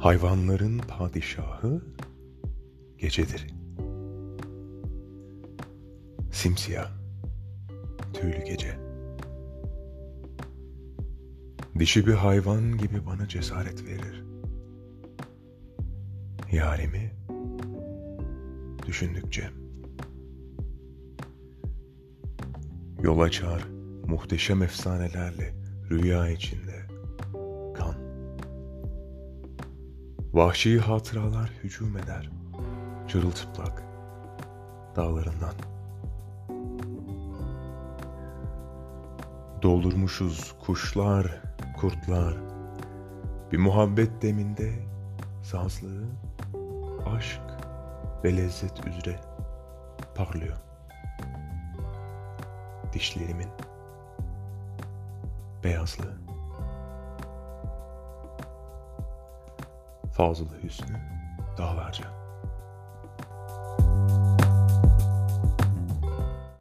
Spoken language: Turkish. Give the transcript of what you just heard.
Hayvanların padişahı gecedir. Simsiyah, tüylü gece. Dişi bir hayvan gibi bana cesaret verir. Yarimi düşündükçe. Yol açar muhteşem efsanelerle rüya içinde Vahşi hatıralar hücum eder çırılçıplak dağlarından. Doldurmuşuz kuşlar, kurtlar, bir muhabbet deminde sazlığı, aşk ve lezzet üzere parlıyor. Dişlerimin beyazlığı. Fazıl Hüsnü Dağlarca